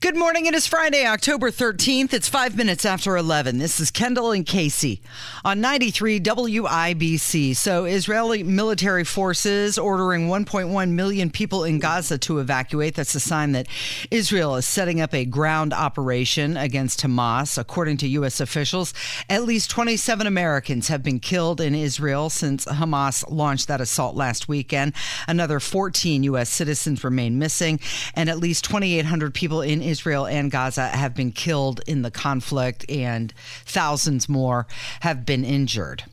Good morning. It is Friday, October 13th. It's five minutes after 11. This is Kendall and Casey on 93 WIBC. So, Israeli military forces ordering 1.1 million people in Gaza to evacuate. That's a sign that Israel is setting up a ground operation against Hamas. According to U.S. officials, at least 27 Americans have been killed in Israel since Hamas launched that assault last weekend. Another 14 U.S. citizens remain missing, and at least 2,800 people in Israel and Gaza have been killed in the conflict, and thousands more have been injured.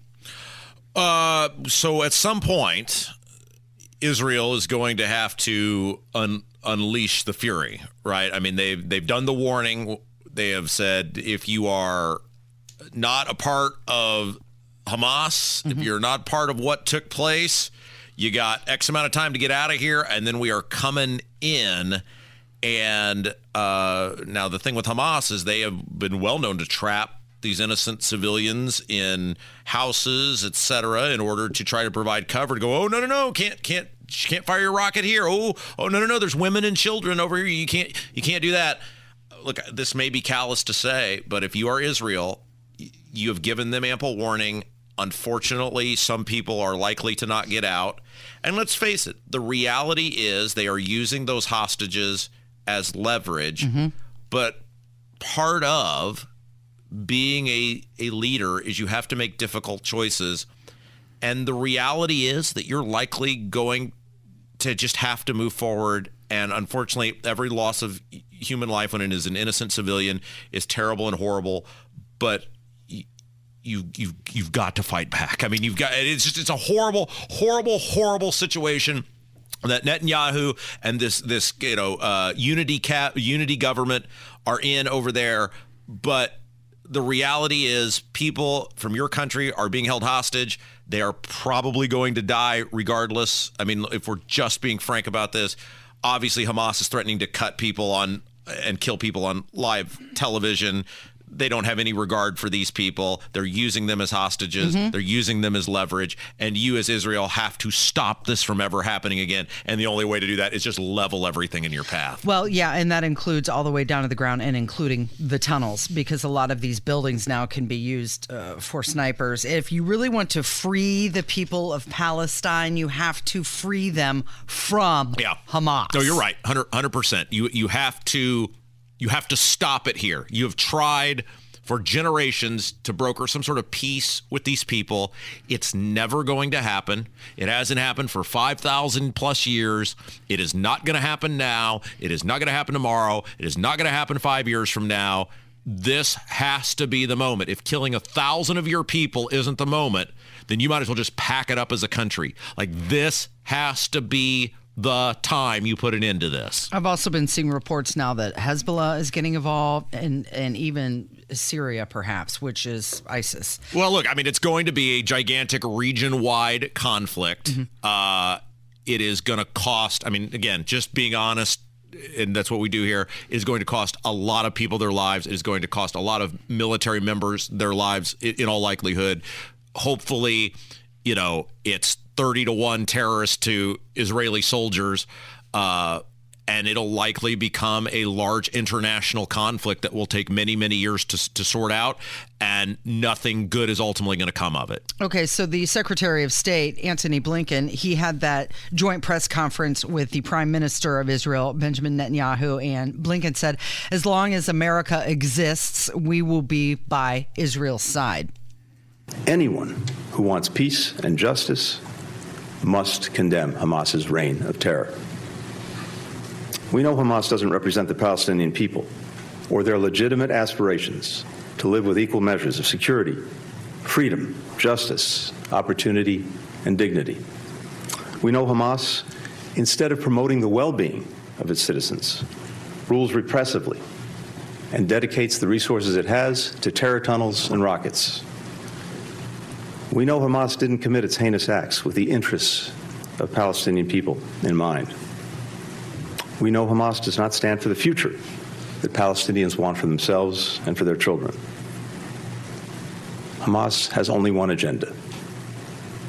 Uh, so at some point, Israel is going to have to un- unleash the fury, right? I mean, they've they've done the warning. They have said if you are not a part of Hamas, mm-hmm. if you're not part of what took place, you got X amount of time to get out of here, and then we are coming in. And uh, now the thing with Hamas is they have been well known to trap these innocent civilians in houses, etc., in order to try to provide cover. To go, oh no no no, can't can't can't fire your rocket here. Oh oh no no no, there's women and children over here. You can't you can't do that. Look, this may be callous to say, but if you are Israel, you have given them ample warning. Unfortunately, some people are likely to not get out. And let's face it, the reality is they are using those hostages as leverage, mm-hmm. but part of being a, a leader is you have to make difficult choices. And the reality is that you're likely going to just have to move forward. And unfortunately, every loss of human life when it is an innocent civilian is terrible and horrible. But you you you've got to fight back. I mean, you've got it's just it's a horrible, horrible, horrible situation that Netanyahu and this this you know uh, unity cap unity government are in over there, but the reality is people from your country are being held hostage. They are probably going to die regardless. I mean, if we're just being frank about this, obviously Hamas is threatening to cut people on and kill people on live television they don't have any regard for these people. They're using them as hostages. Mm-hmm. They're using them as leverage. And you, as Israel, have to stop this from ever happening again. And the only way to do that is just level everything in your path. Well, yeah, and that includes all the way down to the ground and including the tunnels, because a lot of these buildings now can be used uh, for snipers. If you really want to free the people of Palestine, you have to free them from yeah. Hamas. No, you're right, 100 percent. You you have to you have to stop it here. You have tried for generations to broker some sort of peace with these people. It's never going to happen. It hasn't happened for 5,000 plus years. It is not going to happen now. It is not going to happen tomorrow. It is not going to happen five years from now. This has to be the moment. If killing a thousand of your people isn't the moment, then you might as well just pack it up as a country. Like this has to be the time you put an end to this. I've also been seeing reports now that Hezbollah is getting involved and and even Syria perhaps, which is ISIS. Well, look, I mean it's going to be a gigantic region-wide conflict. Mm-hmm. Uh, it is going to cost, I mean again, just being honest and that's what we do here is going to cost a lot of people their lives. It is going to cost a lot of military members their lives in all likelihood. Hopefully, you know, it's 30 to 1 terrorists to Israeli soldiers. Uh, and it'll likely become a large international conflict that will take many, many years to, to sort out, and nothing good is ultimately going to come of it. Okay, so the Secretary of State, Antony Blinken, he had that joint press conference with the Prime Minister of Israel, Benjamin Netanyahu, and Blinken said, as long as America exists, we will be by Israel's side. Anyone who wants peace and justice must condemn Hamas's reign of terror. We know Hamas doesn't represent the Palestinian people or their legitimate aspirations to live with equal measures of security, freedom, justice, opportunity, and dignity. We know Hamas, instead of promoting the well being of its citizens, rules repressively and dedicates the resources it has to terror tunnels and rockets. We know Hamas didn't commit its heinous acts with the interests of Palestinian people in mind. We We know Hamas does not stand for the future that Palestinians want for themselves and for their children. Hamas has only one agenda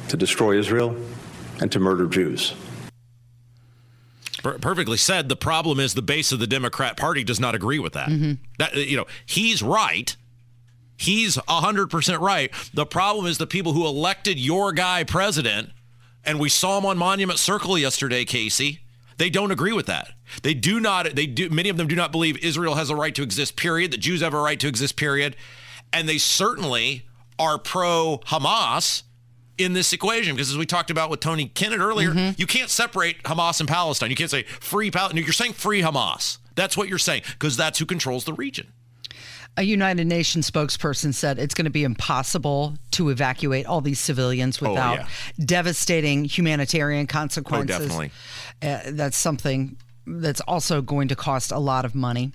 to destroy Israel and to murder Jews. Perfectly said. The problem is the base of the Democrat Party does not agree with that. Mm-hmm. That you know, he's right. He's 100% right. The problem is the people who elected your guy president, and we saw him on Monument Circle yesterday, Casey. They don't agree with that. They do not, they do, many of them do not believe Israel has a right to exist, period, that Jews have a right to exist, period. And they certainly are pro Hamas in this equation because as we talked about with Tony Kennett earlier, mm-hmm. you can't separate Hamas and Palestine. You can't say free Palestine. You're saying free Hamas. That's what you're saying because that's who controls the region. A United Nations spokesperson said it's going to be impossible to evacuate all these civilians oh, without oh, yeah. devastating humanitarian consequences. Oh, definitely. Uh, that's something that's also going to cost a lot of money.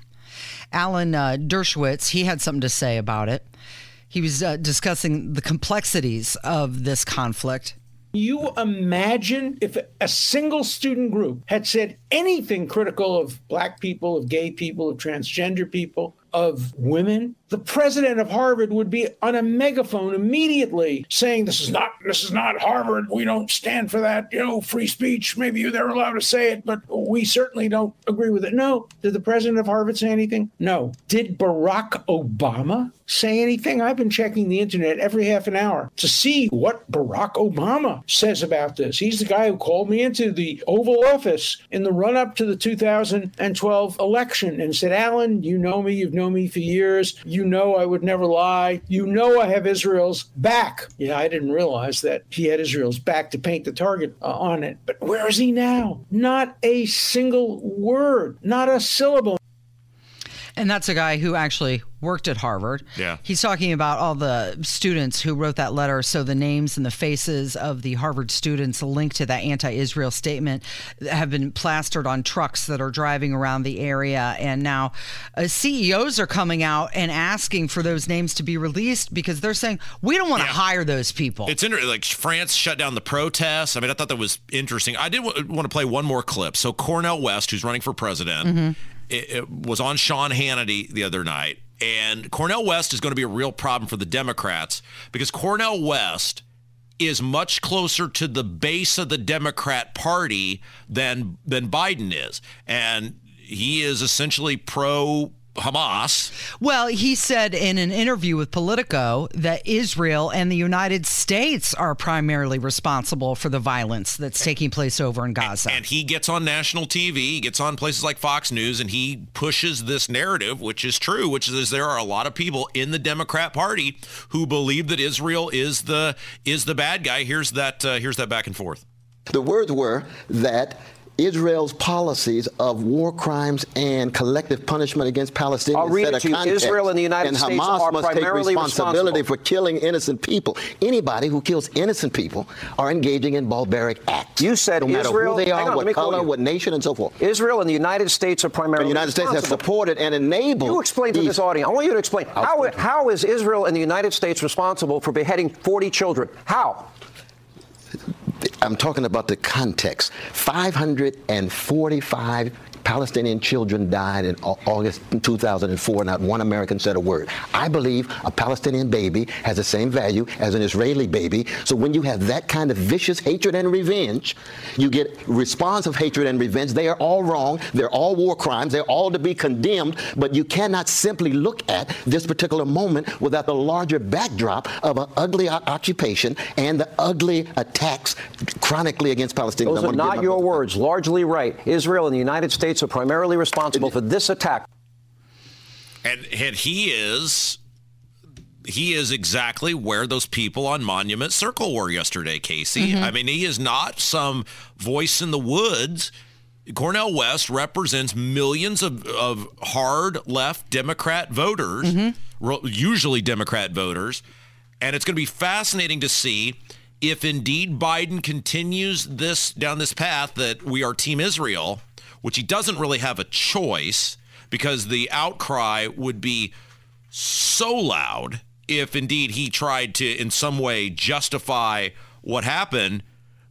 Alan uh, Dershowitz, he had something to say about it. He was uh, discussing the complexities of this conflict. You imagine if a single student group had said anything critical of black people, of gay people, of transgender people, of women, the president of Harvard would be on a megaphone immediately saying, "This is not this is not Harvard. We don't stand for that. You know, free speech. Maybe they're allowed to say it, but we certainly don't agree with it." No. Did the president of Harvard say anything? No. Did Barack Obama say anything? I've been checking the internet every half an hour to see what Barack Obama says about this. He's the guy who called me into the Oval Office in the run up to the 2012 election and said, "Alan, you know me. You've known me for years. You you know I would never lie. You know I have Israel's back. Yeah, I didn't realize that he had Israel's back to paint the target uh, on it. But where is he now? Not a single word, not a syllable. And that's a guy who actually worked at Harvard. Yeah. He's talking about all the students who wrote that letter. So the names and the faces of the Harvard students linked to that anti Israel statement have been plastered on trucks that are driving around the area. And now uh, CEOs are coming out and asking for those names to be released because they're saying, we don't want to yeah. hire those people. It's interesting. Like France shut down the protests. I mean, I thought that was interesting. I did w- want to play one more clip. So Cornel West, who's running for president, mm-hmm. It, it was on Sean Hannity the other night and Cornel West is going to be a real problem for the Democrats because Cornel West is much closer to the base of the Democrat Party than than Biden is. And he is essentially pro Hamas. Well, he said in an interview with Politico that Israel and the United States are primarily responsible for the violence that's taking place over in Gaza. And, and, he gets on national TV, he gets on places like Fox News, and he pushes this narrative, which is true, which is there are a lot of people in the Democrat Party who believe that Israel is the is the bad guy. Here's that uh, here's that back and forth. The words were that Israel's policies of war crimes and collective punishment against Palestinians. I'll read it to you. Israel and the United and States Hamas are must primarily take responsibility for killing innocent people. Anybody who kills innocent people are engaging in barbaric acts. You said no matter Israel, who they are, on, what color, what nation, and so forth. Israel and the United States are primarily. the United States have supported and enabled. You explain to this audience. I want you to explain how, how is Israel and the United States responsible for beheading 40 children? How? I'm talking about the context. 545 Palestinian children died in August 2004. Not one American said a word. I believe a Palestinian baby has the same value as an Israeli baby. So when you have that kind of vicious hatred and revenge, you get response of hatred and revenge. They are all wrong. They're all war crimes. They're all to be condemned. But you cannot simply look at this particular moment without the larger backdrop of an ugly occupation and the ugly attacks chronically against Palestinians. Those are not your words. Largely right. Israel and the United States States are primarily responsible for this attack. And, and he is he is exactly where those people on Monument Circle were yesterday, Casey. Mm-hmm. I mean, he is not some voice in the woods. Cornel West represents millions of, of hard left Democrat voters, mm-hmm. usually Democrat voters. And it's going to be fascinating to see if indeed Biden continues this down this path that we are Team Israel which he doesn't really have a choice because the outcry would be so loud if indeed he tried to in some way justify what happened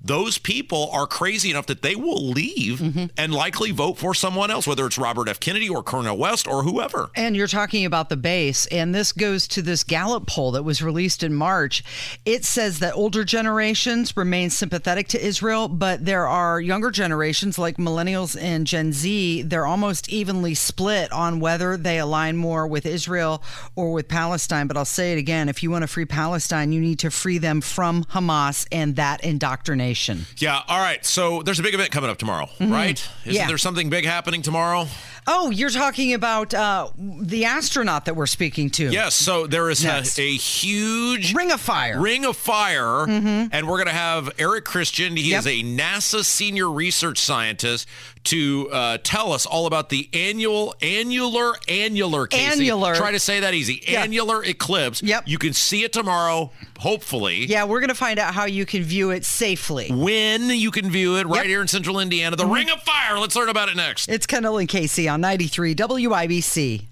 those people are crazy enough that they will leave Mm-hmm. and likely vote for someone else, whether it's Robert F. Kennedy or Cornel West or whoever. And you're talking about the base, and this goes to this Gallup poll that was released in March. It says that older generations remain sympathetic to Israel, but there are younger generations like millennials and Gen Z, they're almost evenly split on whether they align more with Israel or with Palestine. But I'll say it again if you want to free Palestine, you need to free them from Hamas and that indoctrination. Yeah. All right. So there's a big event coming up tomorrow, right? Isn't Mm-hmm. Yeah. there something big happening tomorrow? Oh, you're talking about uh, the astronaut that we're speaking to. Yes. So there is a, a huge Ring of Fire. Ring of Fire, and we're going to have Eric Christian. He is a NASA senior research scientist to uh, tell us all about the annual, annular, annular, Casey. Annular. Try to say that easy. Yeah. Annular eclipse. Yep. You can see it tomorrow, hopefully. Yeah, we're going to find out how you can view it safely. When you can view it right Yep. here in central Indiana. The Ring of Fire. Let's learn about it next. It's Kendall and Casey on 93 WIBC.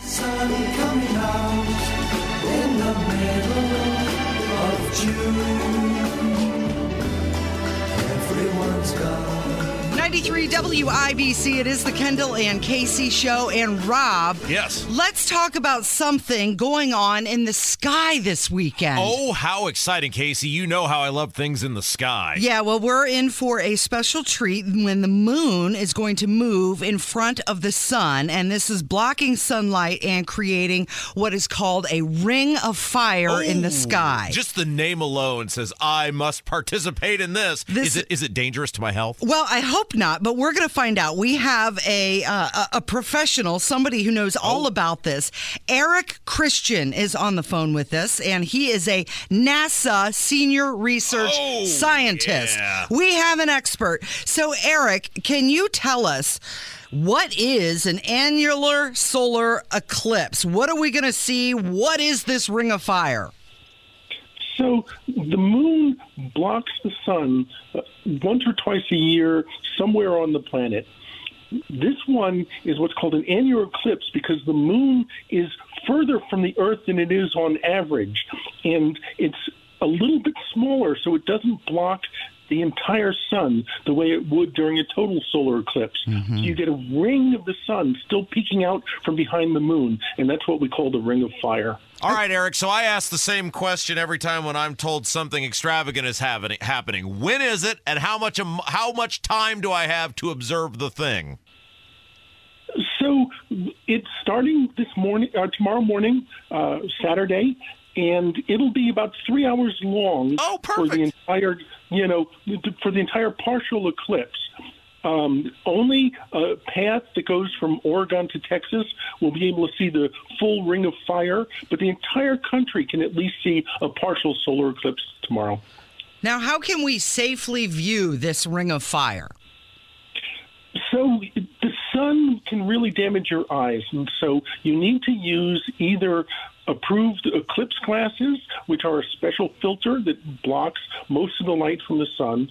Sun WIBC. It is the Kendall and Casey show. And Rob, Yes. let's talk about something going on in the sky this weekend. Oh, how exciting, Casey. You know how I love things in the sky. Yeah, well, we're in for a special treat when the moon is going to move in front of the sun, and this is blocking sunlight and creating what is called a ring of fire in the oh, sky. Just the name alone says I must participate in this. This- is it is it dangerous to my health? Well, I hope not, but we're going to find out. We have a, uh, a a professional, somebody who knows all about this. Eric Christian is on the phone with us, and he is a NASA senior research Oh, scientist. yeah. We have an expert. So, Eric, can you tell us? What is an annular solar eclipse? What are we going to see? What is this ring of fire? So the moon blocks the sun uh, once or twice a year somewhere on the planet. This one is what's called an annular eclipse because the moon is further from the Earth than it is on average, and it's a little bit smaller, so it doesn't block the entire sun the way it would during a total solar eclipse. So you get a ring of the sun still peeking out from behind the moon, and that's what we call the ring of fire. All right, Eric. So I ask the same question every time when I'm told something extravagant is happening. Happening. When is it, and how much how much time do I have to observe the thing? So it's starting this morning, uh, tomorrow morning, uh, Saturday, and it'll be about three hours long Oh, for the entire, you know, for the entire partial eclipse. Um, only a path that goes from Oregon to Texas will be able to see the full ring of fire, but the entire country can at least see a partial solar eclipse tomorrow. Now, how can we safely view this ring of fire? So the sun can really damage your eyes, and so you need to use either approved eclipse glasses, which are a special filter that blocks most of the light from the sun,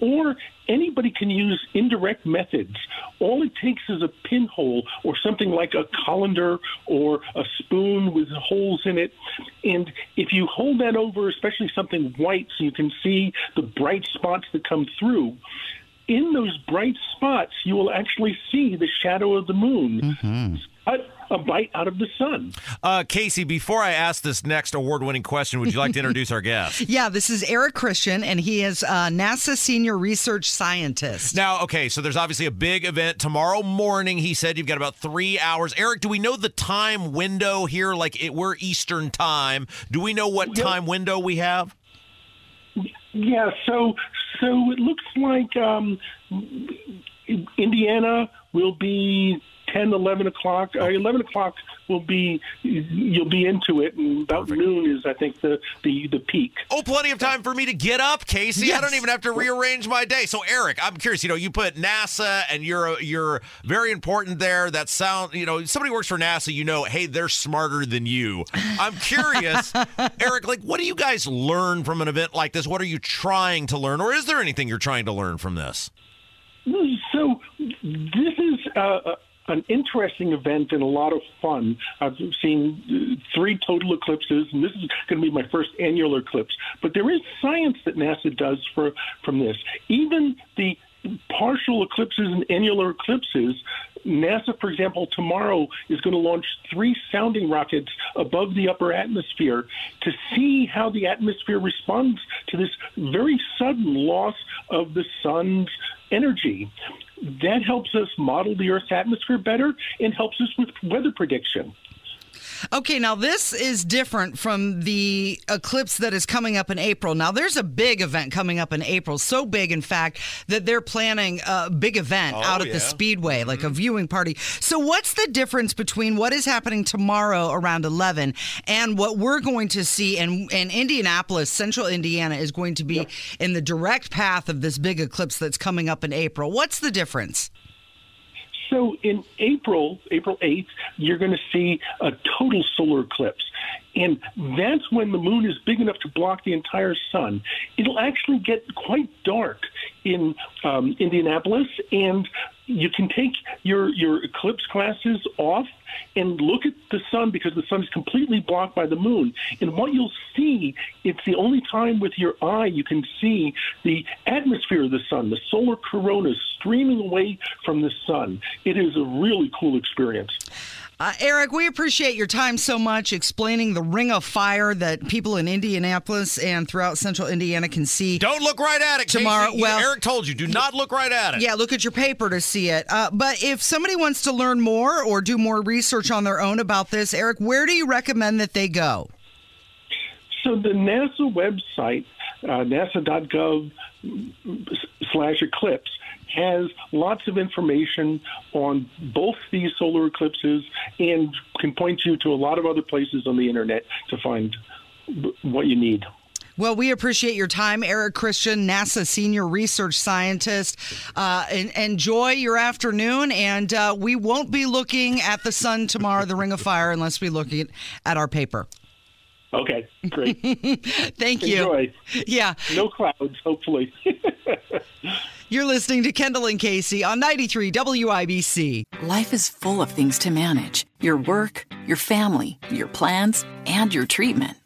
or anybody can use indirect methods. All it takes is a pinhole or something like a colander or a spoon with holes in it. And if you hold that over, especially something white, so you can see the bright spots that come through, in those bright spots, you will actually see the shadow of the moon. Cut a bite out of the sun. Uh, Casey, before I ask this next award-winning question, would you like to introduce our guest? Yeah, this is Eric Christian, and he is a NASA senior research scientist. Now, okay, so there's obviously a big event tomorrow morning. He said you've got about three hours. Eric, do we know the time window here? Like it, we're Eastern time. Do we know what Yep. time window we have? Yeah, so so it looks like um, Indiana will be 10, 11 o'clock. Uh, 11 o'clock will be, you'll be into it, and about noon is, I think, the, the, the peak. Oh, plenty of time for me to get up, Casey. I don't even have to rearrange my day. So, Eric, I'm curious. You know, you put NASA, and you're you're very important there. That sound, you know, somebody works for NASA. You know, hey, they're smarter than you. I'm curious, Eric. Like, what do you guys learn from an event like this? What are you trying to learn, or is there anything you're trying to learn from this? So this is uh, an interesting event and a lot of fun. I've seen uh, three total eclipses, and this is going to be my first annular eclipse. But there is science that NASA does for from this. Even the partial eclipses and annular eclipses, NASA, for example, tomorrow is going to launch three sounding rockets above the upper atmosphere to see how the atmosphere responds to this very sudden loss of the sun's energy. That helps us model the Earth's atmosphere better and helps us with weather prediction. Okay, now this is different from the eclipse that is coming up in April. Now, there's a big event coming up in April, so big, in fact, that they're planning a big event Oh, out at yeah. the Speedway, like a mm-hmm. viewing party. So, what's the difference between what is happening tomorrow around 11 and what we're going to see in, in Indianapolis, central Indiana, is going to be in the direct path of this big eclipse that's coming up in April? What's the difference? So in April, April 8th, you're going to see a total solar eclipse. And that's when the moon is big enough to block the entire sun. It'll actually get quite dark in um, Indianapolis, and you can take your, your eclipse glasses off and look at the sun because the sun is completely blocked by the moon. And what you'll see, it's the only time with your eye you can see the atmosphere of the sun, the solar corona streaming away from the sun. It is a really cool experience. Uh, Eric, we appreciate your time so much explaining the ring of fire that people in Indianapolis and throughout central Indiana can see. Don't look right at it Tomorrow- Casey. well- Eric told you, do not look right at it. Yeah, look at your paper to see it. Uh, but if somebody wants to learn more or do more research on their own about this, Eric, where do you recommend that they go? So the NASA website, uh, nasa.gov slash eclipse, has lots of information on both these solar eclipses and can point you to a lot of other places on the internet to find what you need. Well, we appreciate your time, Eric Christian, NASA senior research scientist. Uh, en- enjoy your afternoon, and uh, we won't be looking at the sun tomorrow, the Ring of Fire, unless we look at, at our paper. Okay, great. Thank you. Enjoy. Yeah, No clouds, hopefully. you're listening to Kendall and Casey on 93 WIBC. Life is full of things to manage your work, your family, your plans, and your treatment.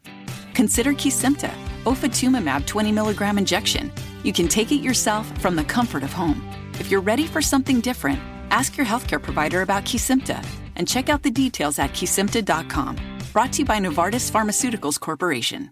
Consider Kesimpta, ofatumumab 20 milligram injection. You can take it yourself from the comfort of home. If you're ready for something different, ask your healthcare provider about Kesimpta and check out the details at kesimpta.com. Brought to you by Novartis Pharmaceuticals Corporation.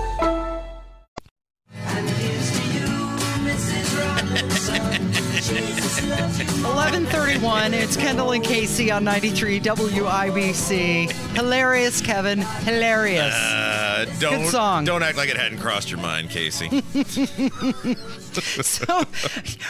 1131, it's Kendall and Casey on 93 WIBC. Hilarious, Kevin. Hilarious. Uh, don't, song. Don't act like it hadn't crossed your mind, Casey. so,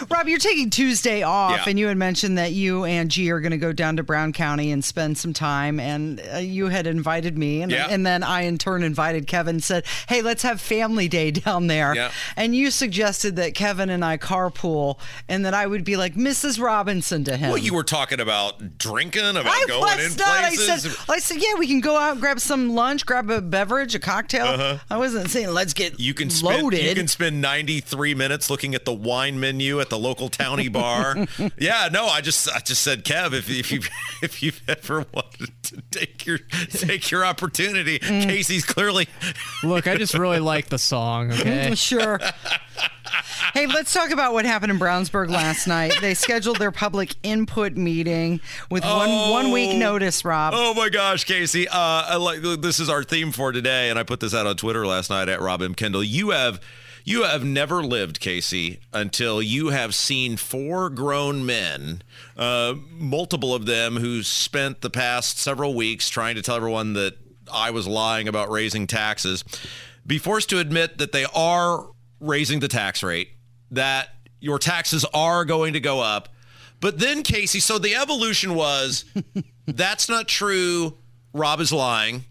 Rob, you're taking Tuesday off, Yeah. and you had mentioned that you and G are going to go down to Brown County and spend some time. And uh, you had invited me, and, Yeah. and then I, in turn, invited Kevin. Said, "Hey, let's have family day down there." Yeah. And you suggested that Kevin and I carpool, and that I would be like Mrs. Robinson to him. well, you were talking about drinking, about I going was in not. I places. said, I said, yeah, we can go out, and grab some lunch, grab a beverage, a cocktail. Uh-huh. I wasn't saying let's get you can spend loaded. you can spend 93 minutes looking at the wine menu at the local towny bar. yeah, no, I just I just said Kev if if you if you've ever wanted to take your take your opportunity, Mm. Casey's clearly Look, I just really like the song, okay? sure. Hey, let's talk about what happened in Brownsburg last night. They scheduled their public input meeting with one one week Oh. notice, Rob. Oh my gosh, Casey! Uh, like this is our theme for today, and I put this out on Twitter last night at Rob M. Kendall. You have you have never lived, Casey, until you have seen four grown men, uh, multiple of them who spent the past several weeks trying to tell everyone that I was lying about raising taxes, be forced to admit that they are raising the tax rate, that your taxes are going to go up But then Casey, so the evolution was that's not true. Rob is lying.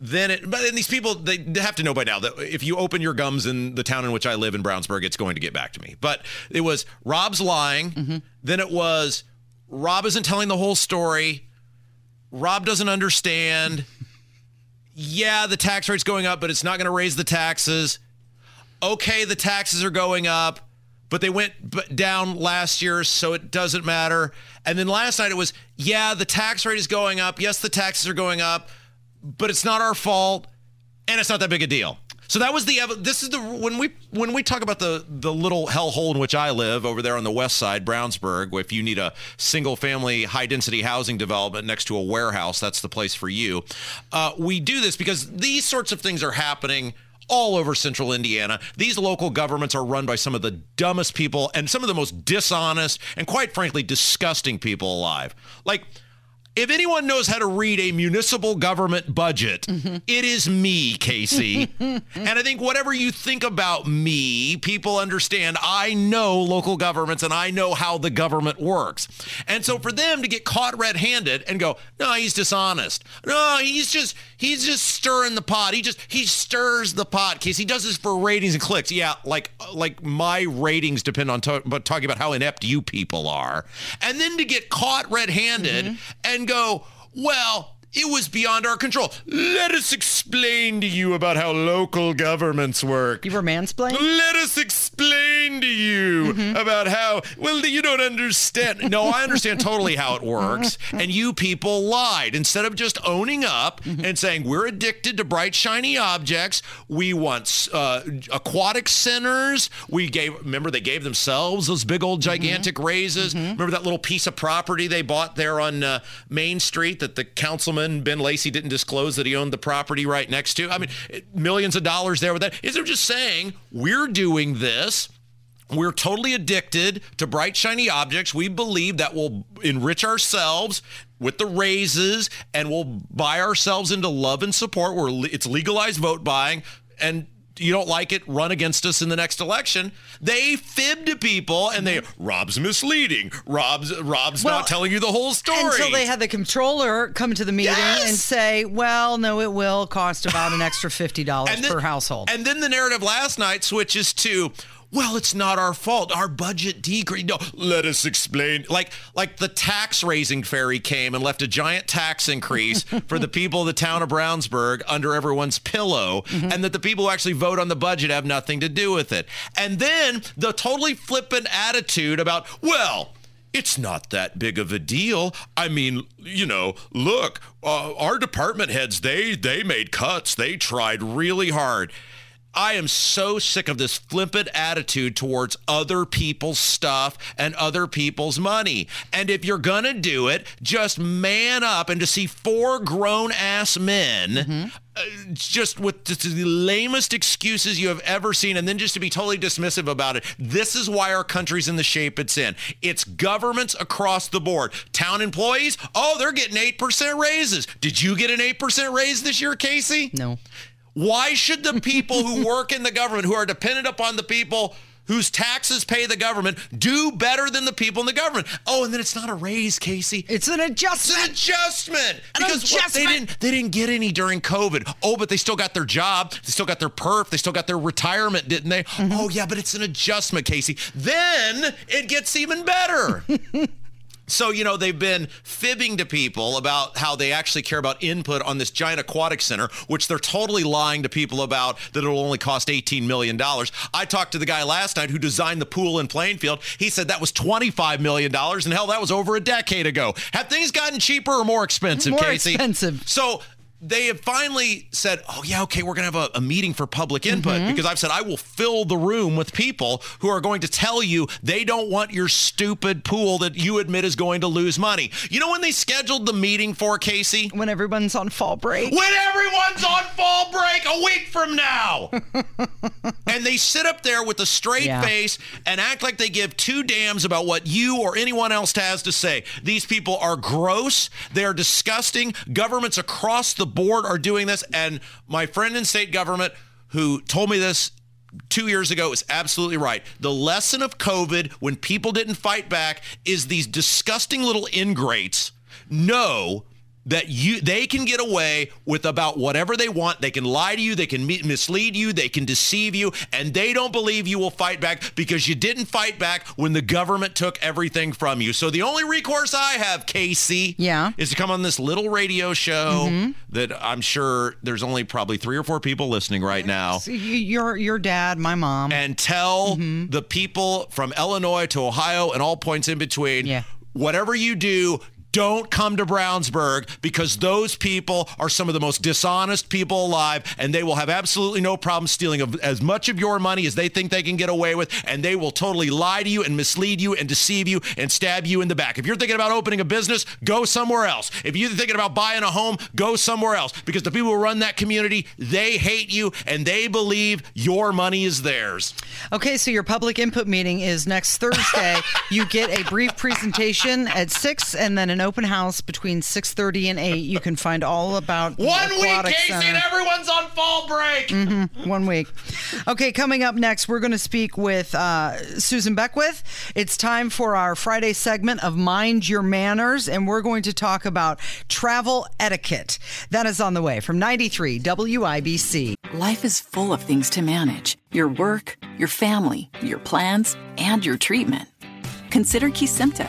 Then it, but then these people they they have to know by now that if you open your gums in the town in which I live in Brownsburg, it's going to get back to me. But it was Rob's lying. Mm-hmm. Then it was Rob isn't telling the whole story. Rob doesn't understand. Yeah, the tax rate's going up, but it's not going to raise the taxes. Okay, the taxes are going up, but they went down last year, so it doesn't matter. And then last night it was, yeah, the tax rate is going up. Yes, the taxes are going up, but it's not our fault, and it's not that big a deal. So that was the this is the when we when we talk about the the little hellhole in which I live over there on the west side, Brownsburg. If you need a single family high density housing development next to a warehouse, that's the place for you. Uh, we do this because these sorts of things are happening all over central Indiana. These local governments are run by some of the dumbest people and some of the most dishonest and quite frankly disgusting people alive. Like if anyone knows how to read a municipal government budget, mm-hmm. it is me, Casey. and I think whatever you think about me, people understand I know local governments and I know how the government works. And so for them to get caught red-handed and go, "No, he's dishonest. No, he's just he's just stirring the pot. He just he stirs the pot, Casey. He does this for ratings and clicks. Yeah, like like my ratings depend on talking about how inept you people are. And then to get caught red-handed mm-hmm. and go, well, it was beyond our control. Let us explain to you about how local governments work. You were mansplaining? Let us explain to you mm-hmm. about how, well, you don't understand. No, I understand totally how it works. Mm-hmm. And you people lied. Instead of just owning up mm-hmm. and saying, we're addicted to bright, shiny objects, we want uh, aquatic centers. We gave, remember, they gave themselves those big old gigantic raises. Remember that little piece of property they bought there on uh, Main Street that the councilman, Ben Lacey, didn't disclose that he owned the property right next to? I mean, millions of dollars there with that. Is they're just saying, we're doing this. We're totally addicted to bright, shiny objects. We believe that will enrich ourselves with the raises and we'll buy ourselves into love and support. Where it's legalized vote buying. And you don't like it, run against us in the next election. They fib to people and they, Rob's misleading. Rob's Rob's Well, not telling you the whole story. Until they had the controller come to the meeting Yes! and say, well, no, it will cost about an extra $50 And then- per household. And then the narrative last night switches to, well, it's not our fault. Our budget decreased. No, let us explain. Like, like the tax raising fairy came and left a giant tax increase for the people of the town of Brownsburg under everyone's pillow, and that the people who actually vote on the budget have nothing to do with it. And then the totally flippant attitude about, well, it's not that big of a deal. I mean, you know, look, uh, our department heads they they made cuts. They tried really hard. I am so sick of this flippant attitude towards other people's stuff and other people's money. And if you're going to do it, just man up and to see four grown ass men uh, just with just the lamest excuses you have ever seen and then just to be totally dismissive about it. This is why our country's in the shape it's in. It's governments across the board. Town employees, oh, they're getting 8% raises. Did you get an 8% raise this year, Casey? No. Why should the people who work in the government, who are dependent upon the people whose taxes pay the government, do better than the people in the government? Oh, and then it's not a raise, Casey. It's an adjustment. It's an adjustment. An because what, they didn't they didn't get any during COVID. Oh, but they still got their job. They still got their perf. They still got their retirement, didn't they? Mm-hmm. Oh yeah, but it's an adjustment, Casey. Then it gets even better. So, you know, they've been fibbing to people about how they actually care about input on this giant aquatic center, which they're totally lying to people about that it'll only cost $18 million. I talked to the guy last night who designed the pool in Plainfield. He said that was $25 million, and hell, that was over a decade ago. Have things gotten cheaper or more expensive, More Casey? expensive. So they have finally said, oh, yeah, okay, we're going to have a, a meeting for public input Mm-hmm. because I've said I will fill the room with people who are going to tell you they don't want your stupid pool that you admit is going to lose money. You know when they scheduled the meeting for Casey? when everyone's on fall break. When everyone's on fall break a week from now. and they sit up there with a straight Yeah. face and act like they give two damns about what you or anyone else has to say. These people are gross. They are disgusting. Governments across the board are doing this. And my friend in state government who told me this two years ago is absolutely right. The lesson of COVID, when people didn't fight back, is these disgusting little ingrates know that you they can get away with about whatever they want. They can lie to you, they can mislead you, they can deceive you, and they don't believe you will fight back because you didn't fight back when the government took everything from you. So the only recourse I have, Casey, Yeah. is to come on this little radio show Mhm. that I'm sure there's only probably three or four people listening right now. Your your dad, my mom, and tell Mm-hmm. the people from Illinois to Ohio and all points in between, Yeah whatever you do, don't come to Brownsburg because those people are some of the most dishonest people alive and they will have absolutely no problem stealing as much of your money as they think they can get away with and they will totally lie to you and mislead you and deceive you and stab you in the back. If you're thinking about opening a business, go somewhere else. If you're thinking about buying a home, go somewhere else because the people who run that community, they hate you and they believe your money is theirs. Okay, so your public input meeting is next Thursday. you get a brief presentation at six, and then an open house between six thirty and eight. You can find all about the One week, Casey, center. and everyone's on fall break. Mhm, one week. Okay, coming up next, we're going to speak with uh, Susan Beckwith. It's time for our Friday segment of Mind Your Manners, and we're going to talk about travel etiquette. That is on the way from 93 WIBC. Life is full of things to manage your work, your family, your plans, and your treatment. Consider Kesimpta,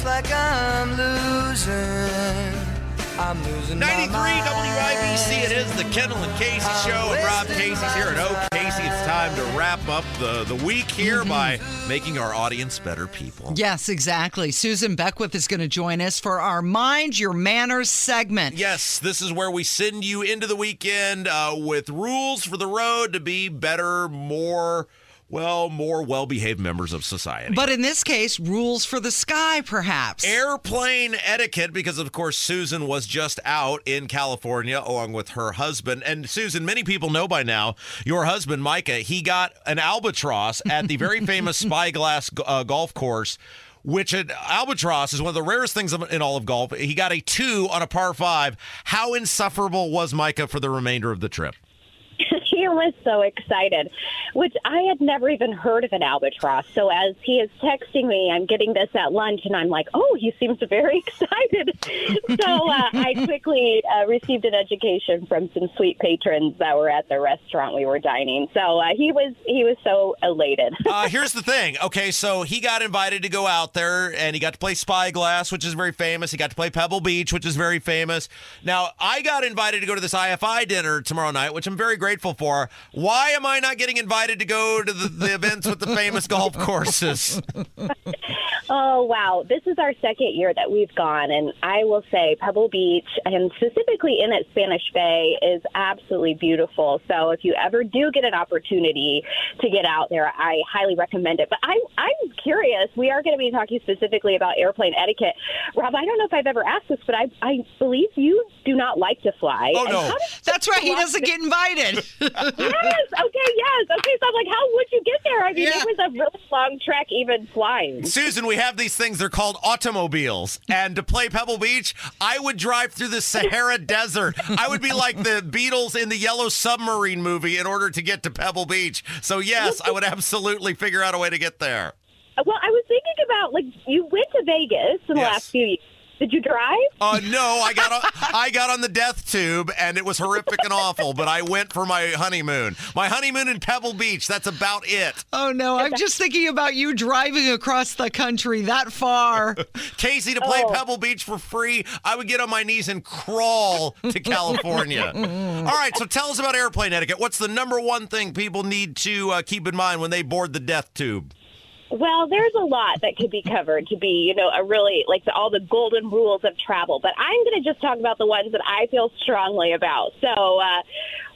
Looks like I'm losing. I'm losing 93 my mind. WIBC. It is the Kendall and Casey show, and Rob Casey's here. And oh, Casey, it's time to wrap up the, the week here by making our audience better people. Yes, exactly. Susan Beckwith is going to join us for our Mind Your Manners segment. Yes, this is where we send you into the weekend uh, with rules for the road to be better, more, well, more well behaved members of society. But in this case, rules for the sky, perhaps. Airplane etiquette, because of course Susan was just out in California along with her husband. And Susan, many people know by now your husband Micah. He got an albatross at the very famous Spyglass uh, golf course. Which an albatross is one of the rarest things in all of golf. He got a two on a par five. How insufferable was Micah for the remainder of the trip? He was so excited, which I had never even heard of an albatross. So as he is texting me, I'm getting this at lunch, and I'm like, "Oh, he seems very excited." so uh, I quickly uh, received an education from some sweet patrons that were at the restaurant we were dining. So uh, he was he was so elated. uh, here's the thing. Okay, so he got invited to go out there and he got to play Spyglass, which is very famous. He got to play Pebble Beach, which is very famous. Now, I got invited to go to this IFI dinner tomorrow night, which I'm very grateful for. Why am I not getting invited to go to the, the events with the famous golf courses? Oh, wow. This is our second year that we've gone, and I will say Pebble Beach, and specifically in at Spanish Bay, is absolutely beautiful. So if you ever do get an opportunity to get out there, I highly recommend it. But I, I'm curious. We are going to be talking specifically about airplane etiquette. Rob, I don't know if I've ever asked this, but I, I believe you do not like to fly. Oh, no. That's right. He doesn't get invited. yes. Okay. Yes. Okay. So I'm like, how would you get there? I mean, it was a really long trek, even flying. Susan, we have these things. They're called automobiles. And to play Pebble Beach, I would drive through the Sahara Desert. I would be like the Beatles in the Yellow Submarine movie in order to get to Pebble Beach. So, yes, I would absolutely figure out a way to get there. Well, I was thinking about like you went to Vegas in the Yes. last few years. Did you drive? Uh, no, I got on, I got on the death tube and it was horrific and awful. But I went for my honeymoon. My honeymoon in Pebble Beach. That's about it. Oh no, I'm just thinking about you driving across the country that far. Casey, to play Oh. Pebble Beach for free, I would get on my knees and crawl to California. All right, so tell us about airplane etiquette. What's the number one thing people need to uh, keep in mind when they board the death tube? Well, there's a lot that could be covered to be, you know, a really like the, all the golden rules of travel. But I'm going to just talk about the ones that I feel strongly about. So, uh,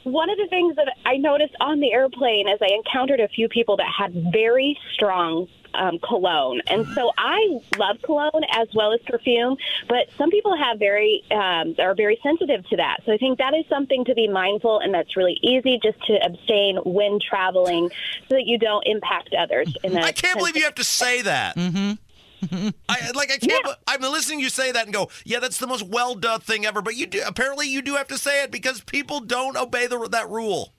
one of the things that I noticed on the airplane is I encountered a few people that had very strong um, cologne, and so I love cologne as well as perfume. But some people have very um, are very sensitive to that. So I think that is something to be mindful, and that's really easy just to abstain when traveling, so that you don't impact others. In a I can't believe you have to say that. Mm-hmm. I like I can't. I'm listening you say that and go, yeah, that's the most well done thing ever. But you do apparently you do have to say it because people don't obey the, that rule.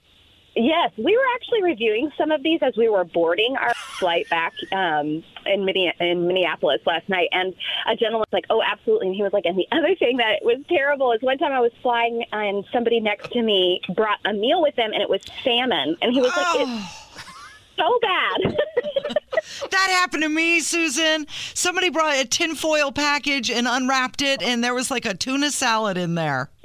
Yes, we were actually reviewing some of these as we were boarding our flight back um, in, in Minneapolis last night. And a gentleman was like, "Oh, absolutely," and he was like, "And the other thing that was terrible is one time I was flying and somebody next to me brought a meal with them, and it was salmon, and he was like." It's so bad. that happened to me, Susan. Somebody brought a tinfoil package and unwrapped it, and there was like a tuna salad in there.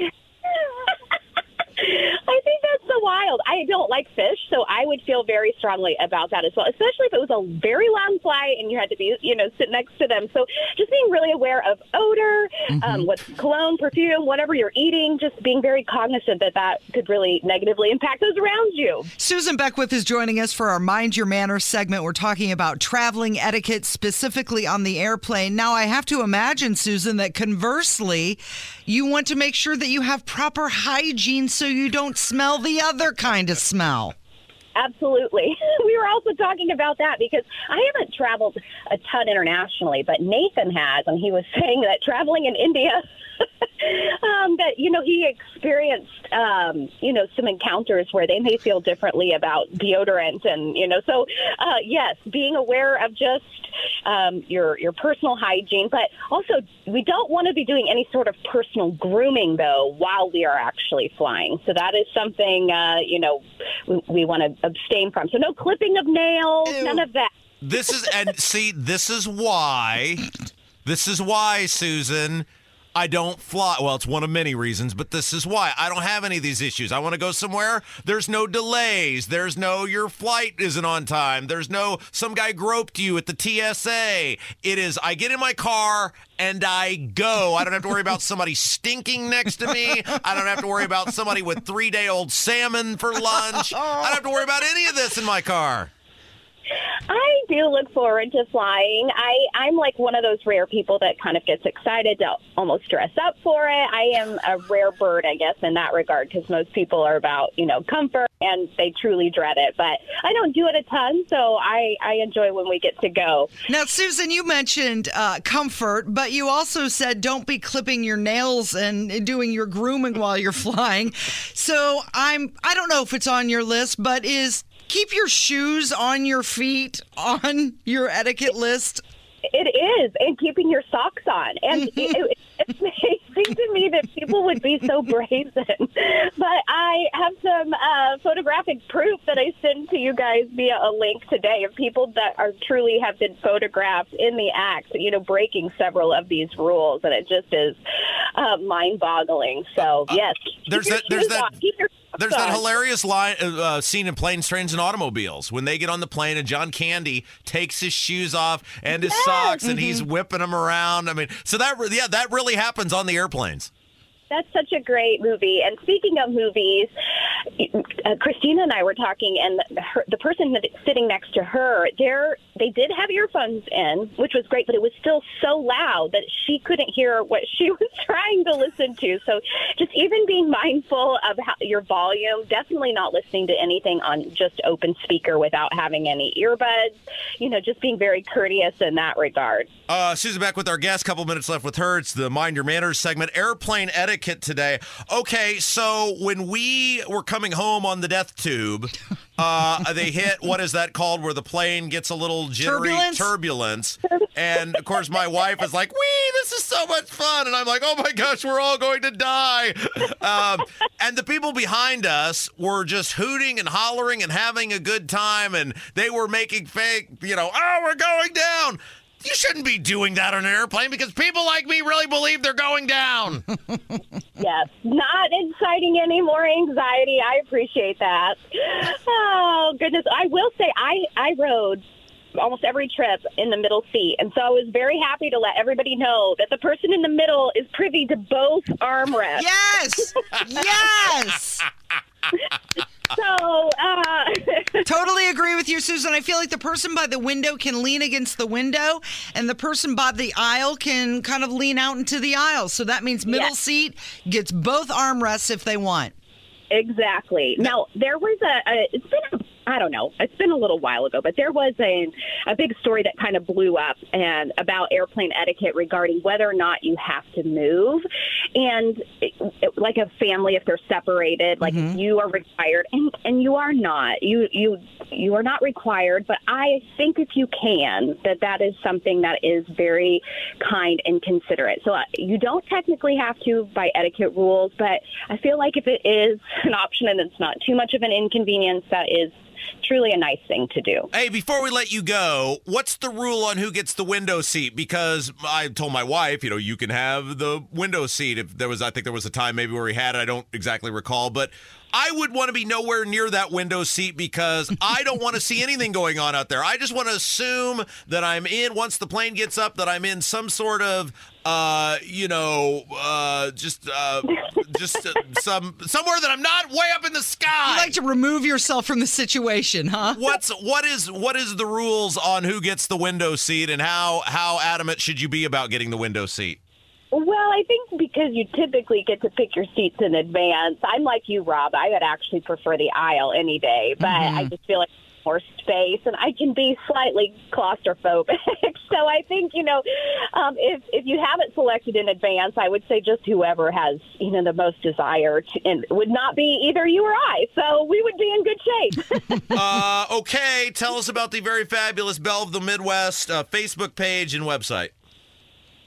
I think that's so wild. I don't like fish, so I would feel very strongly about that as well, especially if it was a very long flight and you had to be, you know, sit next to them. So just being really aware of odor, um, what's cologne, perfume, whatever you're eating, just being very cognizant that that could really negatively impact those around you. Susan Beckwith is joining us for our Mind Your Manners segment. We're talking about traveling etiquette, specifically on the airplane. Now, I have to imagine, Susan, that conversely, you want to make sure that you have proper hygiene so you don't smell the other kind of smell. Absolutely. We were also talking about that because I haven't traveled a ton internationally, but Nathan has, and he was saying that traveling in India, um, that, you know, he experienced, um, you know, some encounters where they may feel differently about deodorant. And, you know, so, uh, yes, being aware of just um, your, your personal hygiene, but also we don't want to be doing any sort of personal grooming, though, while we are actually flying. So that is something, uh, you know, we, we want to abstain from. So no clipping of nails, none of that. This is and see, this is why, this is why, Susan. I don't fly. Well, it's one of many reasons, but this is why. I don't have any of these issues. I want to go somewhere. There's no delays. There's no your flight isn't on time. There's no some guy groped you at the TSA. It is I get in my car and I go. I don't have to worry about somebody stinking next to me. I don't have to worry about somebody with three day old salmon for lunch. I don't have to worry about any of this in my car. I do look forward to flying. I, I'm like one of those rare people that kind of gets excited to almost dress up for it. I am a rare bird, I guess, in that regard, because most people are about, you know, comfort and they truly dread it. But I don't do it a ton, so I, I enjoy when we get to go. Now, Susan, you mentioned uh, comfort, but you also said don't be clipping your nails and doing your grooming while you're flying. So I'm I don't know if it's on your list, but is keep your shoes on your feet on your etiquette list? It is, and keeping your socks on. And it, it's amazing to me that people would be so brazen. But I have some uh, photographic proof that I send to you guys via a link today of people that are truly have been photographed in the act, you know, breaking several of these rules. And it just is uh, mind boggling. So, yes. There's that- there's that- on. Keep your socks There's that hilarious line uh, uh, scene in Planes, Trains, and Automobiles when they get on the plane and John Candy takes his shoes off and his socks and he's whipping them around. I mean, so that yeah, that really happens on the airplanes. That's such a great movie. And speaking of movies, uh, Christina and I were talking, and her, the person sitting next to her, there they did have earphones in, which was great, but it was still so loud that she couldn't hear what she was trying to listen to. So, just even being mindful of how, your volume, definitely not listening to anything on just open speaker without having any earbuds. You know, just being very courteous in that regard. Uh, Susan Beckwith our guest. Couple minutes left with her. It's the Mind Your Manners segment. Airplane etiquette today. Okay, so when we were coming home on the death tube, Uh, they hit what is that called? Where the plane gets a little jittery Turbulence? turbulence. And of course, my wife is like, "Wee, this is so much fun!" And I'm like, "Oh my gosh, we're all going to die!" Um, and the people behind us were just hooting and hollering and having a good time, and they were making fake, you know, "Oh, we're going down." You shouldn't be doing that on an airplane because people like me really believe they're going down. Yes, not inciting any more anxiety. I appreciate that. Oh goodness, I will say I I rode almost every trip in the middle seat, and so I was very happy to let everybody know that the person in the middle is privy to both armrests. Yes, yes. So, uh, totally agree with you, Susan. I feel like the person by the window can lean against the window, and the person by the aisle can kind of lean out into the aisle. So that means middle Yes. seat gets both armrests if they want. Exactly. Now there was a, a it's been a, I don't know. It's been a little while ago, but there was a a big story that kind of blew up and about airplane etiquette regarding whether or not you have to move, and it, it- like a family if they're separated, like if you are required and and you are not, you you you are not required, but I think if you can, that that is something that is very kind and considerate. So uh, you don't technically have to by etiquette rules, but I feel like if it is an option and it's not too much of an inconvenience, that is truly a nice thing to do. Hey, before we let you go, what's the rule on who gets the window seat? Because I told my wife, you know, you can have the window seat. If there was, I think there was a time maybe where he had it. I don't exactly recall, but I would want to be nowhere near that window seat because I don't want to see anything going on out there. I just want to assume that I'm in once the plane gets up that I'm in some sort of uh you know uh just uh just uh, some somewhere that I'm not way up in the sky. You like to remove yourself from the situation, huh? What's what is what is the rules on who gets the window seat and how how adamant should you be about getting the window seat? Well, I think because you typically get to pick your seats in advance. I'm like you, Rob. I would actually prefer the aisle any day, but I just feel like more space, and I can be slightly claustrophobic. so I think you know, um, if if you haven't selected in advance, I would say just whoever has you know the most desire, to, and would not be either you or I. So we would be in good shape. uh, okay, tell us about the very fabulous Belle of the Midwest uh, Facebook page and website.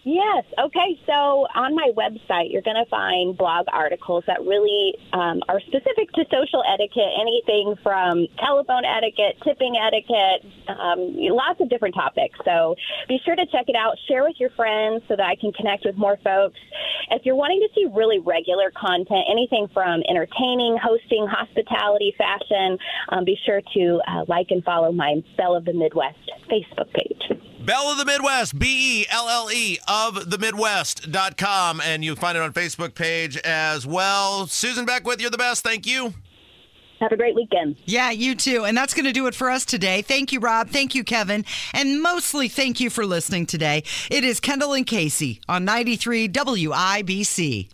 Yes. Okay. So on my website, you're going to find blog articles that really um, are specific to social etiquette, anything from telephone etiquette, tipping etiquette, um, lots of different topics. So be sure to check it out, share with your friends so that I can connect with more folks. If you're wanting to see really regular content, anything from entertaining, hosting, hospitality, fashion, um, be sure to uh, like and follow my Belle of the Midwest Facebook page. Belle of the Midwest, B E L L E of the Midwest.com. And you find it on Facebook page as well. Susan Beckwith, you're the best. Thank you. Have a great weekend. Yeah, you too. And that's going to do it for us today. Thank you, Rob. Thank you, Kevin. And mostly thank you for listening today. It is Kendall and Casey on 93 WIBC.